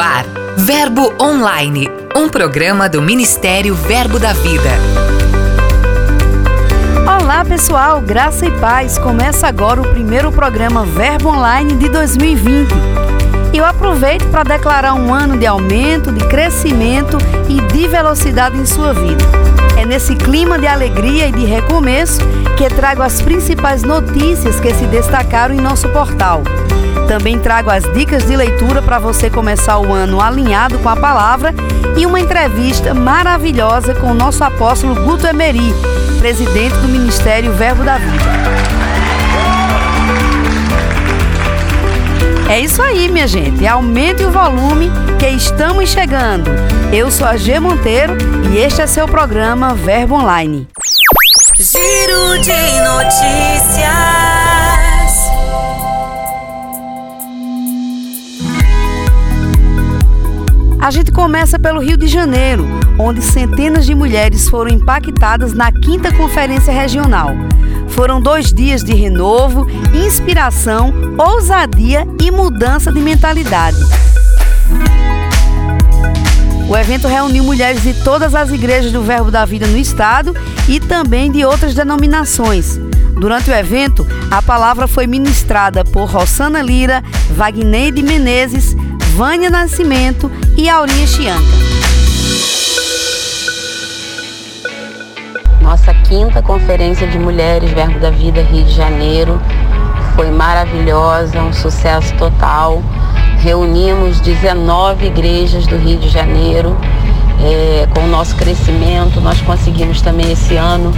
Ar, Verbo Online, um programa do Ministério Verbo da Vida. Olá pessoal, graça e paz. Começa agora o primeiro programa Verbo Online de 2020. Eu aproveito para declarar um ano de aumento, de crescimento e de velocidade em sua vida. É nesse clima de alegria e de recomeço que trago as principais notícias que se destacaram em nosso portal. Também trago as dicas de leitura para você começar o ano alinhado com a palavra e uma entrevista maravilhosa com o nosso apóstolo Guto Emery, presidente do Ministério Verbo da Vida. É isso aí, minha gente. Aumente o volume que estamos chegando. Eu sou a G Monteiro e este é seu programa Verbo Online. Giro de notícias. A gente começa pelo Rio de Janeiro, onde centenas de mulheres foram impactadas na quinta conferência regional. Foram dois dias de renovo, inspiração, ousadia e mudança de mentalidade. O evento reuniu mulheres de todas as igrejas do Verbo da Vida no estado e também de outras denominações. Durante o evento, a palavra foi ministrada por Rossana Lira, Wagneide Menezes, Vânia Nascimento e Aurinha Chianca. nossa quinta Conferência de Mulheres Verbo da Vida Rio de Janeiro. Foi maravilhosa, um sucesso total. Reunimos 19 igrejas do Rio de Janeiro. É, com o nosso crescimento, nós conseguimos também esse ano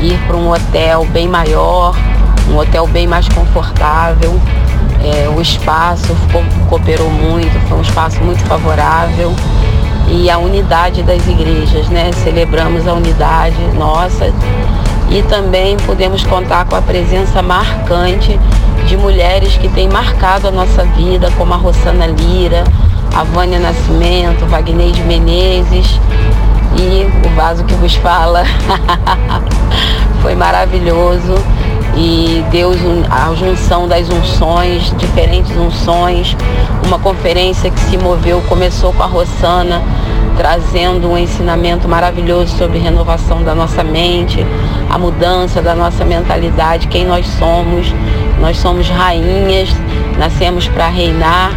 ir para um hotel bem maior, um hotel bem mais confortável. É, o espaço cooperou muito, foi um espaço muito favorável e a unidade das igrejas, né? Celebramos a unidade nossa e também podemos contar com a presença marcante de mulheres que têm marcado a nossa vida, como a Rossana Lira, a Vânia Nascimento, Wagner de Menezes e o vaso que vos fala. Foi maravilhoso e Deus, a junção das unções, diferentes unções, uma conferência que se moveu, começou com a Rossana, trazendo um ensinamento maravilhoso sobre renovação da nossa mente, a mudança da nossa mentalidade, quem nós somos. Nós somos rainhas, nascemos para reinar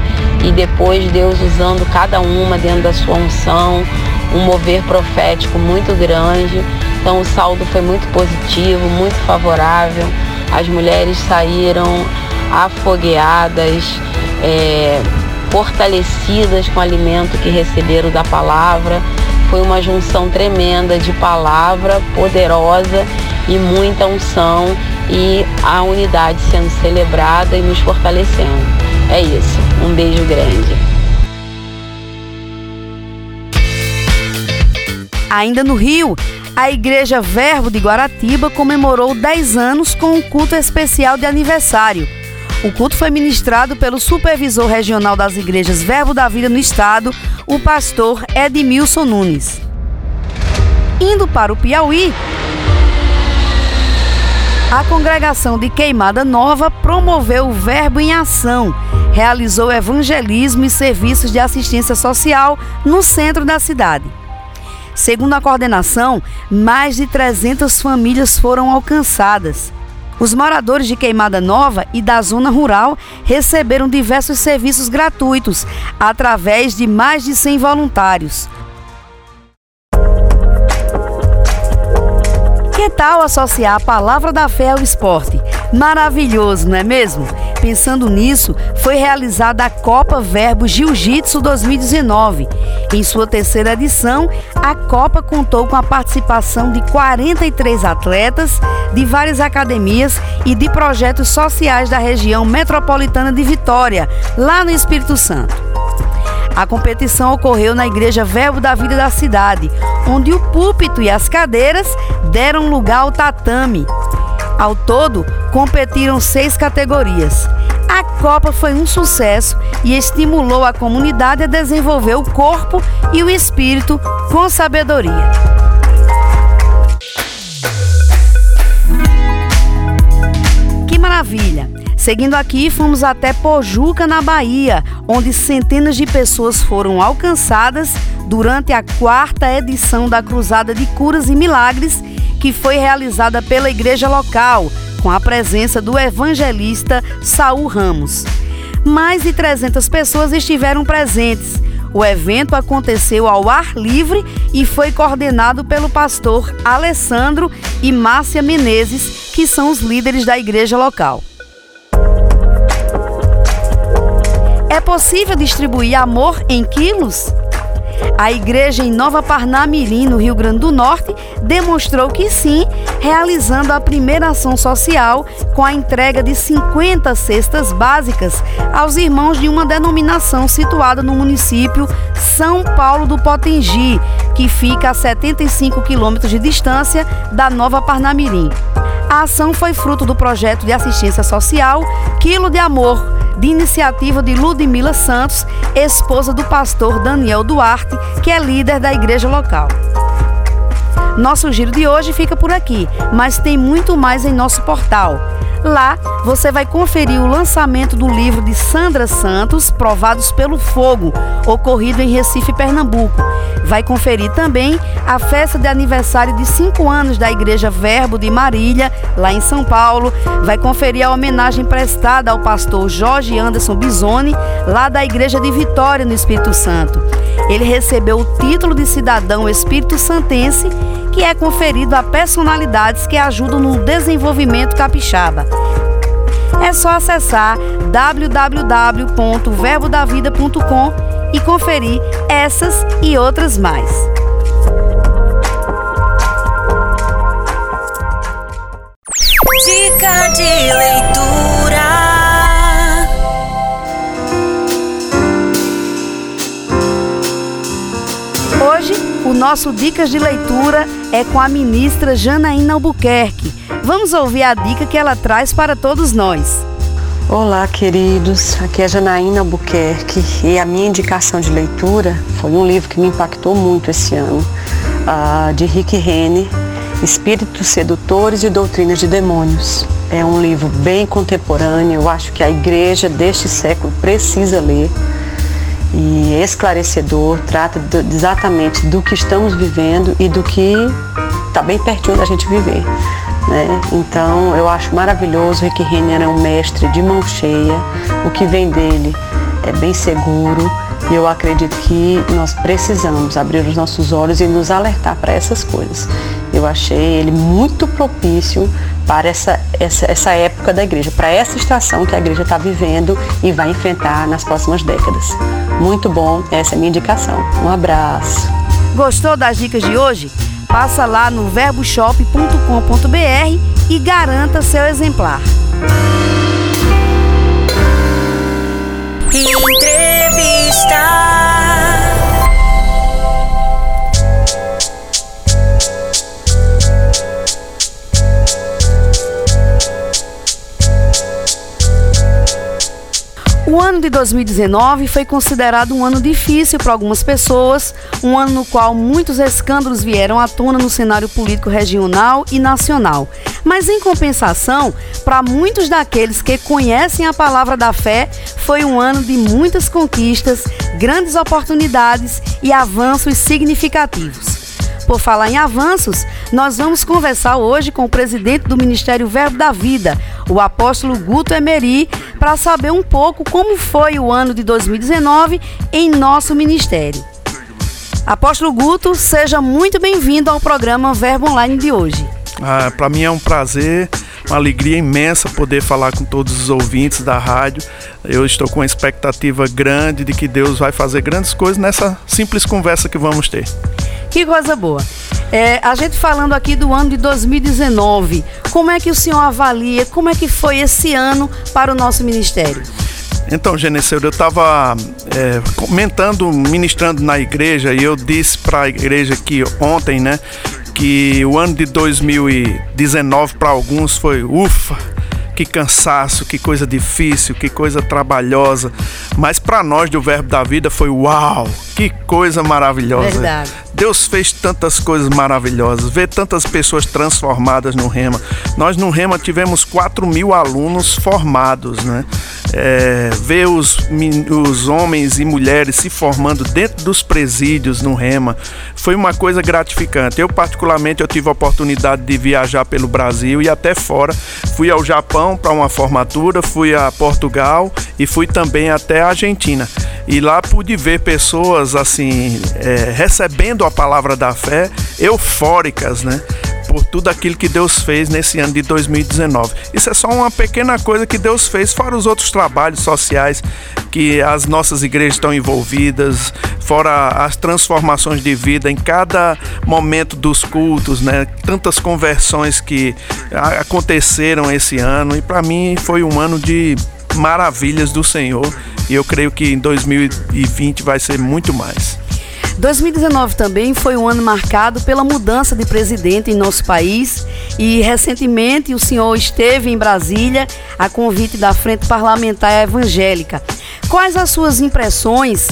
e depois Deus usando cada uma dentro da sua unção, um mover profético muito grande. Então o saldo foi muito positivo, muito favorável. As mulheres saíram afogueadas, é, fortalecidas com o alimento que receberam da palavra. Foi uma junção tremenda de palavra poderosa e muita unção e a unidade sendo celebrada e nos fortalecendo. É isso. Um beijo grande. Ainda no Rio, a Igreja Verbo de Guaratiba comemorou 10 anos com um culto especial de aniversário. O culto foi ministrado pelo supervisor regional das igrejas Verbo da Vida no estado, o pastor Edmilson Nunes. Indo para o Piauí, a congregação de Queimada Nova promoveu o Verbo em Ação, realizou evangelismo e serviços de assistência social no centro da cidade. Segundo a coordenação, mais de 300 famílias foram alcançadas. Os moradores de Queimada Nova e da zona rural receberam diversos serviços gratuitos através de mais de 100 voluntários. Que tal associar a palavra da fé ao esporte? Maravilhoso, não é mesmo? Pensando nisso, foi realizada a Copa Verbo Jiu-Jitsu 2019. Em sua terceira edição, a Copa contou com a participação de 43 atletas de várias academias e de projetos sociais da região metropolitana de Vitória, lá no Espírito Santo. A competição ocorreu na Igreja Verbo da Vida da cidade, onde o púlpito e as cadeiras deram lugar ao tatame. Ao todo, competiram seis categorias. A Copa foi um sucesso e estimulou a comunidade a desenvolver o corpo e o espírito com sabedoria. Que maravilha! Seguindo aqui, fomos até Pojuca, na Bahia, onde centenas de pessoas foram alcançadas durante a quarta edição da Cruzada de Curas e Milagres, que foi realizada pela igreja local, com a presença do evangelista Saul Ramos. Mais de 300 pessoas estiveram presentes. O evento aconteceu ao ar livre e foi coordenado pelo pastor Alessandro e Márcia Menezes, que são os líderes da igreja local. É possível distribuir amor em quilos? A igreja em Nova Parnamirim, no Rio Grande do Norte, demonstrou que sim, realizando a primeira ação social com a entrega de 50 cestas básicas aos irmãos de uma denominação situada no município São Paulo do Potengi, que fica a 75 quilômetros de distância da Nova Parnamirim. A ação foi fruto do projeto de assistência social Quilo de Amor, de iniciativa de Ludmila Santos, esposa do pastor Daniel Duarte, que é líder da igreja local. Nosso giro de hoje fica por aqui, mas tem muito mais em nosso portal. Lá você vai conferir o lançamento do livro de Sandra Santos, Provados pelo Fogo, ocorrido em Recife, Pernambuco. Vai conferir também a festa de aniversário de cinco anos da Igreja Verbo de Marília, lá em São Paulo. Vai conferir a homenagem prestada ao pastor Jorge Anderson Bisoni, lá da Igreja de Vitória, no Espírito Santo. Ele recebeu o título de cidadão espírito santense que é conferido a personalidades que ajudam no desenvolvimento capixaba. É só acessar www.verbodavida.com e conferir essas e outras mais. Nosso Dicas de Leitura é com a ministra Janaína Albuquerque. Vamos ouvir a dica que ela traz para todos nós. Olá, queridos. Aqui é Janaína Albuquerque e a minha indicação de leitura foi um livro que me impactou muito esse ano, de Rick Rennie, Espíritos Sedutores e Doutrinas de Demônios. É um livro bem contemporâneo, eu acho que a igreja deste século precisa ler e esclarecedor, trata do, exatamente do que estamos vivendo e do que está bem pertinho da gente viver. Né? Então eu acho maravilhoso, Rick Renner é um mestre de mão cheia, o que vem dele é bem seguro e eu acredito que nós precisamos abrir os nossos olhos e nos alertar para essas coisas. Eu achei ele muito propício para essa, essa, essa época da igreja, para essa estação que a igreja está vivendo e vai enfrentar nas próximas décadas. Muito bom, essa é a minha indicação. Um abraço. Gostou das dicas de hoje? Passa lá no verboshop.com.br e garanta seu exemplar. Ano de 2019 foi considerado um ano difícil para algumas pessoas, um ano no qual muitos escândalos vieram à tona no cenário político regional e nacional. Mas em compensação, para muitos daqueles que conhecem a palavra da fé, foi um ano de muitas conquistas, grandes oportunidades e avanços significativos. Por falar em avanços, nós vamos conversar hoje com o presidente do Ministério Verbo da Vida, o apóstolo Guto Emery, para saber um pouco como foi o ano de 2019 em nosso ministério. Apóstolo Guto, seja muito bem-vindo ao programa Verbo Online de hoje. Ah, para mim é um prazer, uma alegria imensa poder falar com todos os ouvintes da rádio. Eu estou com uma expectativa grande de que Deus vai fazer grandes coisas nessa simples conversa que vamos ter. Que coisa boa. É, a gente falando aqui do ano de 2019, como é que o senhor avalia, como é que foi esse ano para o nosso ministério? Então, Geneseu, eu estava é, comentando, ministrando na igreja e eu disse para a igreja que ontem, né, que o ano de 2019 para alguns foi ufa, que cansaço, que coisa difícil, que coisa trabalhosa. Mas para nós do Verbo da Vida foi uau, que coisa maravilhosa. Verdade. Deus fez tantas coisas maravilhosas, ver tantas pessoas transformadas no Rema. Nós no Rema tivemos 4 mil alunos formados, né? É, ver os, os homens e mulheres se formando dentro dos presídios no Rema foi uma coisa gratificante. Eu, particularmente, eu tive a oportunidade de viajar pelo Brasil e até fora. Fui ao Japão para uma formatura, fui a Portugal e fui também até a Argentina. E lá pude ver pessoas assim é, recebendo a palavra da fé, eufóricas, né? Por tudo aquilo que Deus fez nesse ano de 2019. Isso é só uma pequena coisa que Deus fez, fora os outros trabalhos sociais que as nossas igrejas estão envolvidas, fora as transformações de vida em cada momento dos cultos, né? Tantas conversões que aconteceram esse ano e para mim foi um ano de maravilhas do Senhor e eu creio que em 2020 vai ser muito mais. 2019 também foi um ano marcado pela mudança de presidente em nosso país e recentemente o senhor esteve em Brasília a convite da Frente Parlamentar Evangélica. Quais as suas impressões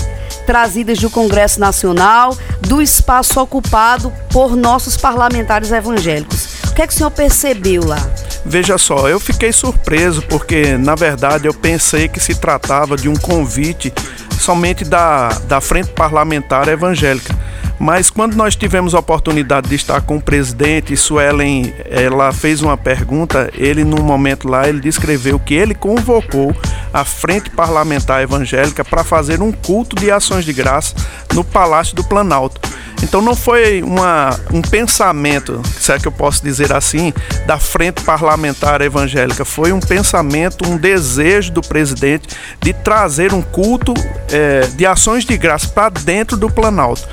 trazidas do Congresso Nacional, do espaço ocupado por nossos parlamentares evangélicos? Que é que o senhor percebeu lá? Veja só, eu fiquei surpreso porque, na verdade, eu pensei que se tratava de um convite somente da, da Frente Parlamentar Evangélica. Mas quando nós tivemos a oportunidade de estar com o presidente, Suelen, ela fez uma pergunta, ele num momento lá, ele descreveu que ele convocou a Frente Parlamentar Evangélica para fazer um culto de ações de graça no Palácio do Planalto. Então não foi uma, um pensamento, se é que eu posso dizer assim, da frente parlamentar evangélica. Foi um pensamento, um desejo do presidente de trazer um culto é, de ações de graça para dentro do Planalto.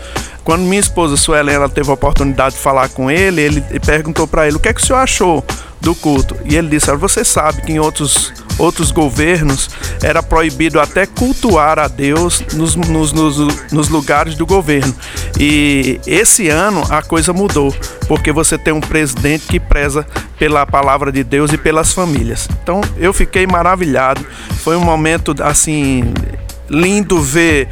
Quando minha esposa Suelen ela teve a oportunidade de falar com ele, ele perguntou para ele o que é que o senhor achou do culto. E ele disse: Você sabe que em outros outros governos era proibido até cultuar a Deus nos, nos, nos, nos lugares do governo. E esse ano a coisa mudou, porque você tem um presidente que preza pela palavra de Deus e pelas famílias. Então eu fiquei maravilhado. Foi um momento assim lindo ver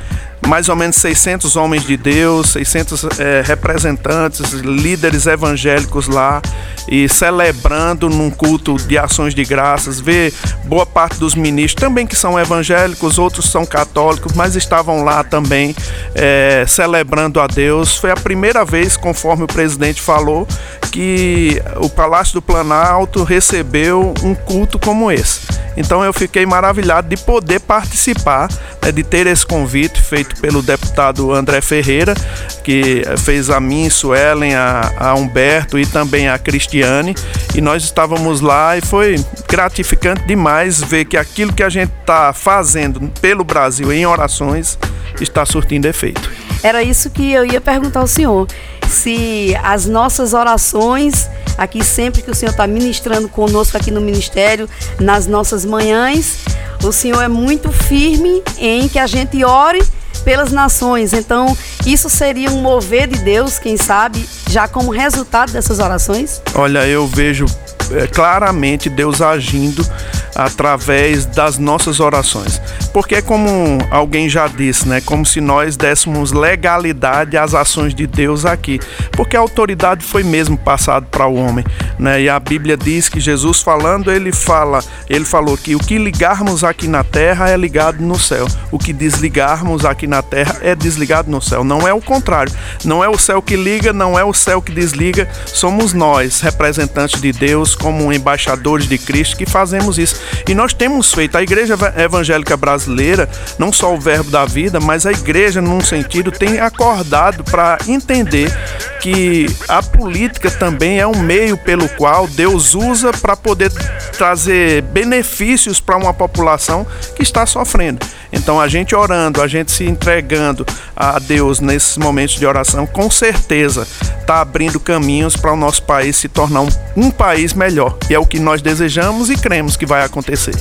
mais ou menos 600 homens de Deus, 600 é, representantes, líderes evangélicos lá e celebrando num culto de ações de graças. Ver boa parte dos ministros também que são evangélicos, outros são católicos, mas estavam lá também é, celebrando a Deus. Foi a primeira vez, conforme o presidente falou, que o Palácio do Planalto recebeu um culto como esse. Então eu fiquei maravilhado de poder participar, né, de ter esse convite feito pelo deputado André Ferreira, que fez a mim, Suelen, a, a Humberto e também a Cristiane. E nós estávamos lá e foi gratificante demais ver que aquilo que a gente está fazendo pelo Brasil em orações está surtindo efeito. Era isso que eu ia perguntar ao senhor. Se as nossas orações, aqui sempre que o senhor está ministrando conosco aqui no ministério, nas nossas manhãs, o senhor é muito firme em que a gente ore pelas nações. Então, isso seria um mover de Deus, quem sabe, já como resultado dessas orações? Olha, eu vejo é, claramente Deus agindo através das nossas orações. Porque como alguém já disse, né, como se nós dessemos legalidade às ações de Deus aqui, porque a autoridade foi mesmo passada para o homem, né? E a Bíblia diz que Jesus falando, ele fala, ele falou que o que ligarmos aqui na terra é ligado no céu, o que desligarmos aqui na terra é desligado no céu. Não é o contrário. Não é o céu que liga, não é o céu que desliga, somos nós, representantes de Deus, como embaixadores de Cristo que fazemos isso. E nós temos feito, a igreja evangélica brasileira, não só o verbo da vida, mas a igreja, num sentido, tem acordado para entender que a política também é um meio pelo qual Deus usa para poder trazer benefícios para uma população que está sofrendo. Então, a gente orando, a gente se entregando a Deus nesses momentos de oração, com certeza está abrindo caminhos para o nosso país se tornar um, um país melhor. E é o que nós desejamos e cremos que vai acontecer.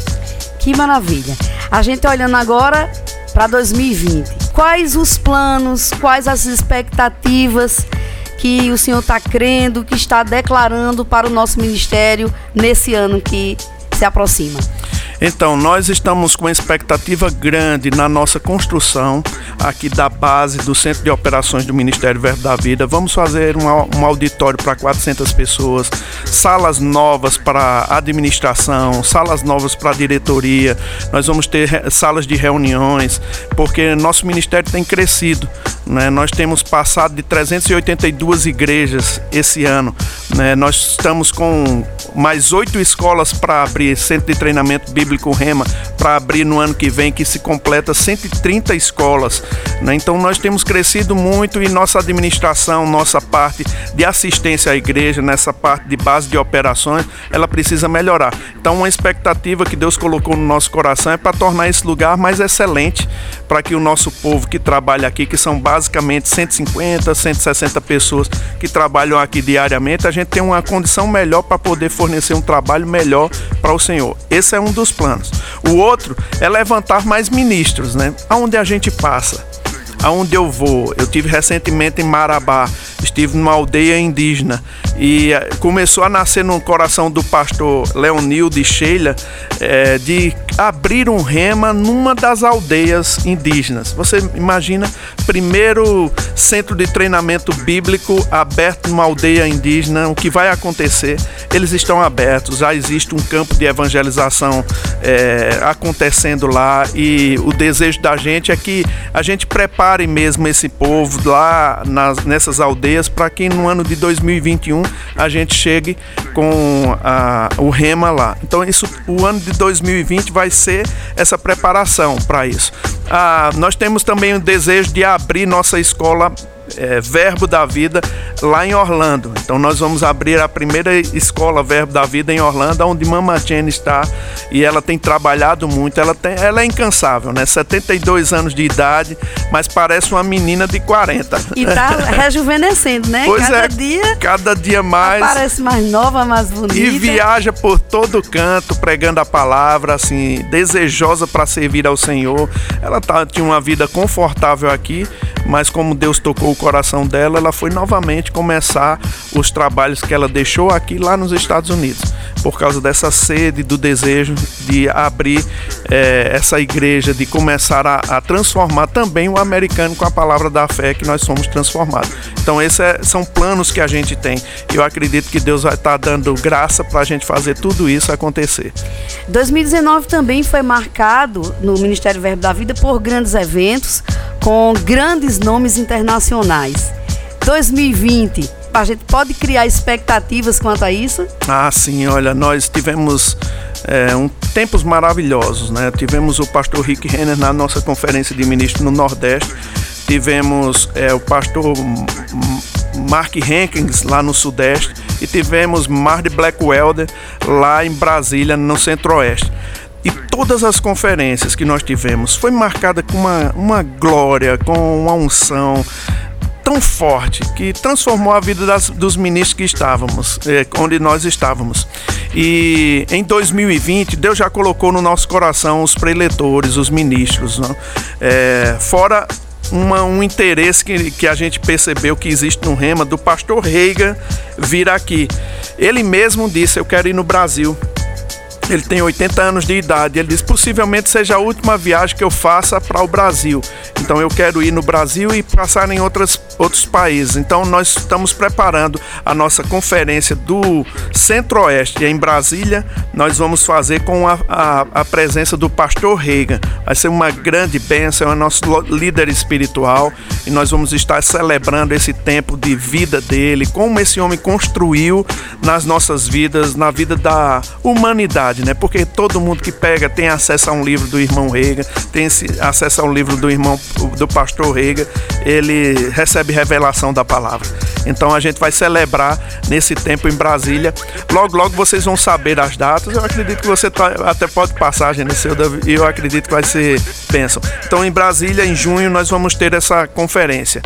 Que maravilha. A gente olhando agora para 2020. Quais os planos, quais as expectativas que o senhor está crendo, que está declarando para o nosso ministério nesse ano que se aproxima? Então, nós estamos com uma expectativa grande na nossa construção aqui da base do Centro de Operações do Ministério Verbo da Vida. Vamos fazer um, um auditório para 400 pessoas, salas novas para administração, salas novas para diretoria. Nós vamos ter salas de reuniões, porque nosso ministério tem crescido. Né? Nós temos passado de 382 igrejas esse ano. Né? Nós estamos com mais oito escolas para abrir, centro de treinamento bíblico Rema, para abrir no ano que vem, que se completa 130 escolas. Né? Então nós temos crescido muito e nossa administração, nossa parte de assistência à igreja, nessa parte de base de operações, ela precisa melhorar. Então uma expectativa que Deus colocou no nosso coração é para tornar esse lugar mais excelente, para que o nosso povo que trabalha aqui, que são basicamente 150, 160 pessoas que trabalham aqui diariamente, a gente tem uma condição melhor para poder fornecer um trabalho melhor para o Senhor. Esse é um dos planos. O outro é levantar mais ministros, né? Aonde a gente passa, aonde eu vou. Eu tive recentemente em Marabá, estive numa aldeia indígena e eh, começou a nascer no coração do pastor Leonil de Sheila é, de abrir um rema numa das aldeias indígenas. Você imagina, primeiro centro de treinamento bíblico aberto numa aldeia indígena, o que vai acontecer? Eles estão abertos, já existe um campo de evangelização é, acontecendo lá e o desejo da gente é que a gente prepare mesmo esse povo lá nas, nessas aldeias para que no ano de 2021 a gente chegue com a, o rema lá. Então isso, o ano de 2020 vai ser essa preparação para isso. Ah, nós temos também o desejo de abrir nossa escola é, Verbo da Vida lá em Orlando. Então nós vamos abrir a primeira escola Verbo da Vida em Orlando, onde Mama Jenny está e ela tem trabalhado muito. Ela, tem, ela é incansável, né? 72 anos de idade, mas parece uma menina de 40. E tá rejuvenescendo, né? Pois cada é, dia. Cada dia mais. Parece mais nova, mais bonita. E viaja por todo canto pregando a palavra, assim, desejosa para servir ao Senhor. Ela tá, tinha uma vida confortável aqui, mas como Deus tocou o coração dela, ela foi novamente começar os trabalhos que ela deixou aqui lá nos Estados Unidos, por causa dessa sede, do desejo de abrir é, essa igreja, de começar a, a, transformar também o americano com a palavra da fé que nós somos transformados. Então, esses é, são planos que a gente tem. Eu acredito que Deus vai estar dando graça para a gente fazer tudo isso acontecer. 2019 também foi marcado no Ministério Verbo da Vida por grandes eventos com grandes nomes internacionais. 2020, a gente pode criar expectativas quanto a isso? Ah, sim, olha, nós tivemos é, um, tempos maravilhosos, né? Tivemos o pastor Rick Renner na nossa conferência de ministros no Nordeste, tivemos é, o pastor Mark Hankins lá no Sudeste e tivemos Marty Blackwelder lá em Brasília, no Centro-Oeste. E todas as conferências que nós tivemos foi marcada com uma, uma glória, com uma unção tão forte que transformou a vida das, dos ministros que estávamos, é, onde nós estávamos. E em 2020, Deus já colocou no nosso coração os preletores, os ministros, não? É, fora uma, um interesse que, que a gente percebeu que existe no Rema do pastor Reiga vir aqui. Ele mesmo disse: Eu quero ir no Brasil. Ele tem 80 anos de idade. Ele diz: possivelmente seja a última viagem que eu faça para o Brasil. Então eu quero ir no Brasil e passar em outras, outros países. Então nós estamos preparando a nossa conferência do Centro-Oeste em Brasília. Nós vamos fazer com a, a, a, presença do pastor Reagan. Vai ser uma grande bênção, é nosso líder espiritual. E nós vamos estar celebrando esse tempo de vida dele, como esse homem construiu nas nossas vidas, na vida da humanidade verdade, né? Porque todo mundo que pega tem acesso a um livro do irmão Rega, tem acesso a um livro do irmão do pastor Rega, ele recebe revelação da palavra. Então a gente vai celebrar nesse tempo em Brasília. Logo, logo vocês vão saber as datas. Eu acredito que você tá, até pode passar, gente, e eu acredito que vai ser bênção. Então em Brasília, em junho, nós vamos ter essa conferência.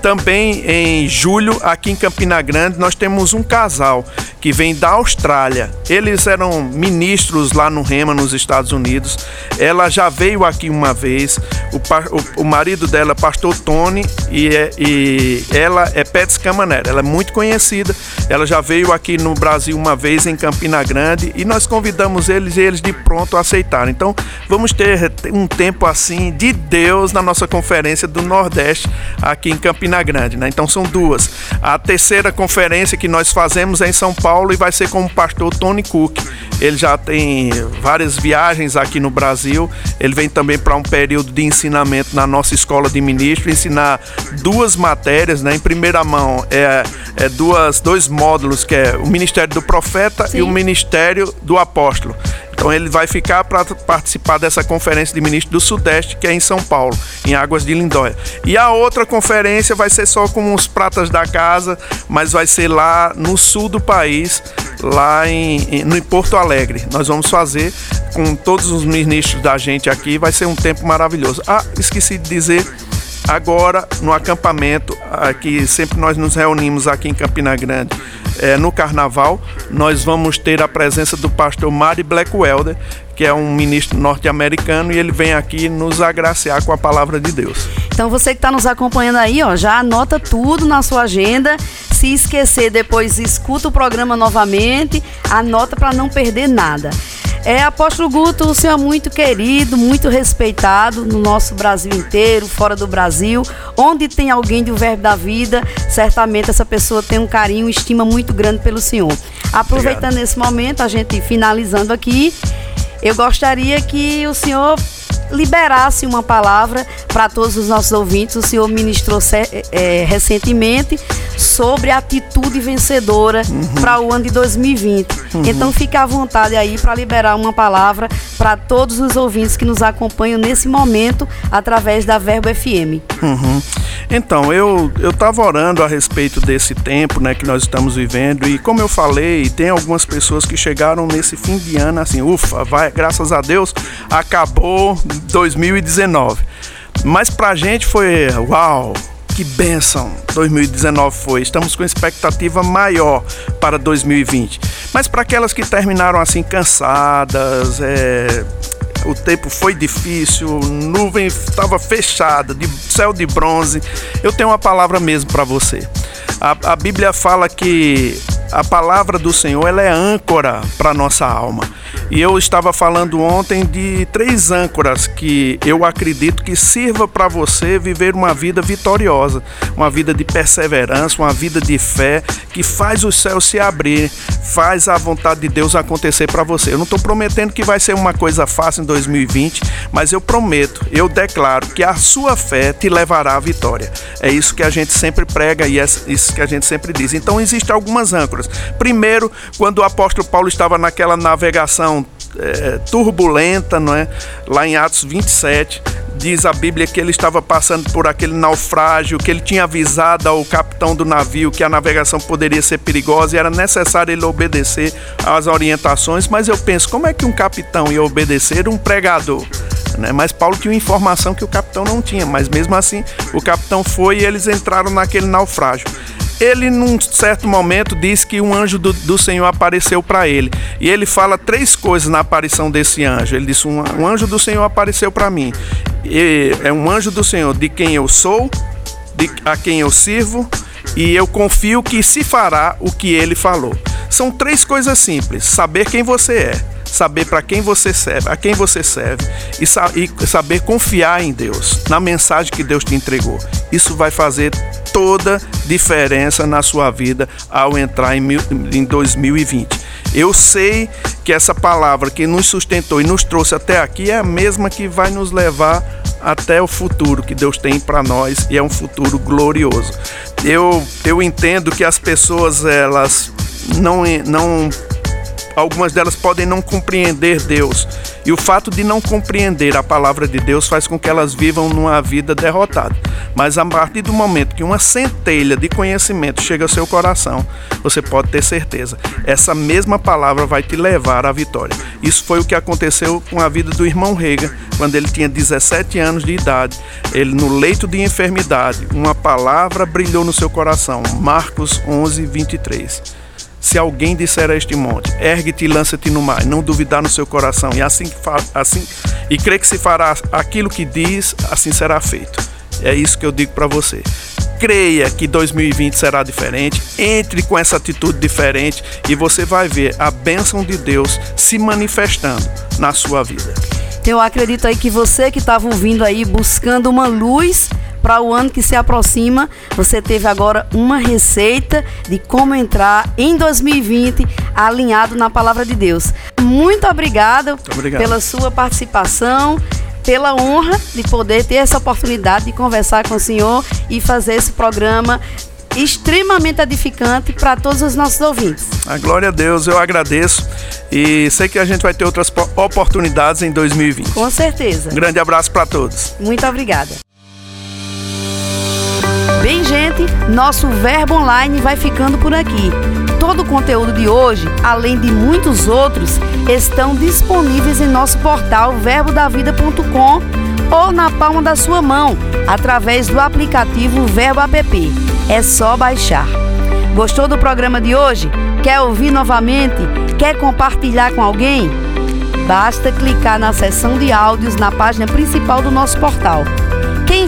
Também em julho, aqui em Campina Grande, nós temos um casal que vem da Austrália. Eles eram ministros lá no Rema, nos Estados Unidos. Ela já veio aqui uma vez. O, o, o marido dela, pastor Tony, e, é, e ela é Petscama Irmã Néria. Ela é muito conhecida, ela já veio aqui no Brasil uma vez em Campina Grande e nós convidamos eles e eles de pronto aceitaram. Então vamos ter um tempo assim de Deus na nossa conferência do Nordeste aqui em Campina Grande. Né? Então são duas. A terceira conferência que nós fazemos é em São Paulo e vai ser com o pastor Tony Cook. Ele já tem várias viagens aqui no Brasil. Ele vem também para um período de ensinamento na nossa escola de ministro, ensinar duas matérias, né? Em primeira mão é, é duas, dois módulos que é o ministério do profeta Sim. e o ministério do apóstolo. Então ele vai ficar para participar dessa conferência de ministros do Sudeste, que é em São Paulo, em Águas de Lindóia. E a outra conferência vai ser só com os pratas da casa, mas vai ser lá no sul do país, lá em, em, no Porto Alegre. Nós vamos fazer com todos os ministros da gente aqui, vai ser um tempo maravilhoso. Ah, esqueci de dizer agora no acampamento, aqui sempre nós nos reunimos aqui em Campina Grande é, no carnaval, nós vamos ter a presença do pastor Mari Blackwelder, que é um ministro norte-americano, e ele vem aqui nos agraciar com a palavra de Deus. Então você que está nos acompanhando aí, ó, já anota tudo na sua agenda. Se esquecer, depois escuta o programa novamente, anota para não perder nada. É, Apóstolo Guto, o senhor é muito querido, muito respeitado no nosso Brasil inteiro, fora do Brasil. Onde tem alguém do Verbo da Vida, certamente essa pessoa tem um carinho, estima muito grande pelo senhor. Aproveitando Obrigado. esse momento, a gente finalizando aqui, eu gostaria que o senhor liberasse uma palavra para todos os nossos ouvintes. O senhor ministrou é, recentemente sobre a atitude vencedora uhum. para o ano de 2020. Uhum. Então fique à vontade aí para liberar uma palavra para todos os ouvintes que nos acompanham nesse momento através da Verbo FM. Uhum. Então, eu eu estava orando a respeito desse tempo, né, que nós estamos vivendo e como eu falei, tem algumas pessoas que chegaram nesse fim de ano assim, ufa, vai, graças a Deus, acabou 2019. Mas pra gente foi uau, que bênção 2019 foi. Estamos com expectativa maior para 2020. Mas para aquelas que terminaram assim cansadas, é, o tempo foi difícil, nuvem estava fechada, de céu de bronze. Eu tenho uma palavra mesmo para você. A, a, Bíblia fala que a palavra do Senhor ela é âncora para nossa alma. E eu estava falando ontem de três âncoras que eu acredito que sirva para você viver uma vida vitoriosa, uma vida de perseverança, uma vida de fé que faz os céus se abrir, faz a vontade de Deus acontecer para você. Eu não estou prometendo que vai ser uma coisa fácil em 2020, mas eu prometo, eu declaro que a sua fé te levará à vitória. É isso que a gente sempre prega e é isso que a gente sempre diz. Então existem algumas âncoras. Primeiro, quando o apóstolo Paulo estava naquela navegação é, turbulenta, não é? Lá em Atos 27, diz a Bíblia que ele estava passando por aquele naufrágio, que ele tinha avisado ao capitão do navio que a navegação poderia ser perigosa e era necessário ele obedecer às orientações. Mas eu penso, como é que um capitão ia obedecer um pregador? Né? Mas Paulo tinha informação que o capitão não tinha, mas mesmo assim o capitão foi e eles entraram naquele naufrágio ele num certo momento diz que um anjo do, do Senhor apareceu para ele. E ele fala três coisas na aparição desse anjo. Ele disse: um, um anjo do Senhor apareceu para mim. E é um anjo do Senhor de quem eu sou, de, a quem eu sirvo, e eu confio que se fará o que ele falou. São três coisas simples: saber quem você é, saber para quem você serve, a quem você serve e, sa e, saber confiar em Deus, na mensagem que Deus te entregou. Isso vai fazer toda diferença na sua vida ao entrar em, mil, em 2020. Eu sei que essa palavra que nos sustentou e nos trouxe até aqui é a mesma que vai nos levar até o futuro que Deus tem para nós e é um futuro glorioso. Eu, eu entendo que as pessoas elas não, não algumas delas podem não compreender Deus. E o fato de não compreender a palavra de Deus faz com que elas vivam numa vida derrotada. Mas a partir do momento que uma centelha de conhecimento chega ao seu coração, você pode ter certeza, essa mesma palavra vai te levar à vitória. Isso foi o que aconteceu com a vida do irmão Rega, quando ele tinha 17 anos de idade. Ele, no leito de enfermidade, uma palavra brilhou no seu coração. Marcos 11, 23. Se alguém disser a este monte, ergue-te e lança-te no mar, não duvidar no seu coração, e assim, assim e crê que se fará aquilo que diz, assim será feito. É isso que eu digo para você. creia que 2020 será diferente, entre com essa atitude diferente e você vai ver a bênção de Deus se manifestando na sua vida. Eu acredito aí que você que estava ouvindo aí buscando uma luz para o ano que se aproxima, você teve agora uma receita de como entrar em 2020 alinhado na palavra de Deus. Muito obrigada pela sua participação pela honra de poder ter essa oportunidade de conversar com o senhor e fazer esse programa extremamente edificante para todos os nossos ouvintes. A glória a Deus, eu agradeço e sei que a gente vai ter outras oportunidades em 2020. Com certeza. Um grande abraço para todos. Muito obrigada. Bem, gente, nosso Verbo Online vai ficando por aqui. Todo o conteúdo de hoje, além de muitos outros, estão disponíveis em nosso portal verbodavida.com ou na palma da sua mão, através do aplicativo Verbo App. É só baixar. Gostou do programa de hoje? Quer ouvir novamente? Quer compartilhar com alguém? Basta clicar na seção de áudios na página principal do nosso portal.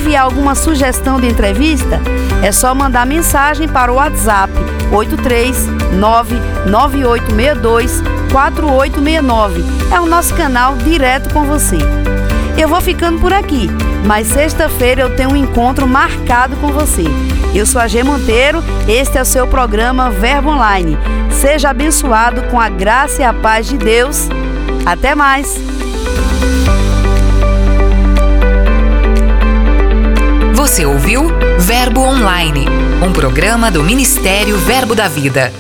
Enviar alguma sugestão de entrevista, é só mandar mensagem para o WhatsApp 83998624869. É o nosso canal direto com você. Eu vou ficando por aqui, mas sexta-feira eu tenho um encontro marcado com você. Eu sou a G Monteiro, este é o seu programa Verbo Online. Seja abençoado com a graça e a paz de Deus. Até mais! Você ouviu Verbo Online, um programa do Ministério Verbo da Vida.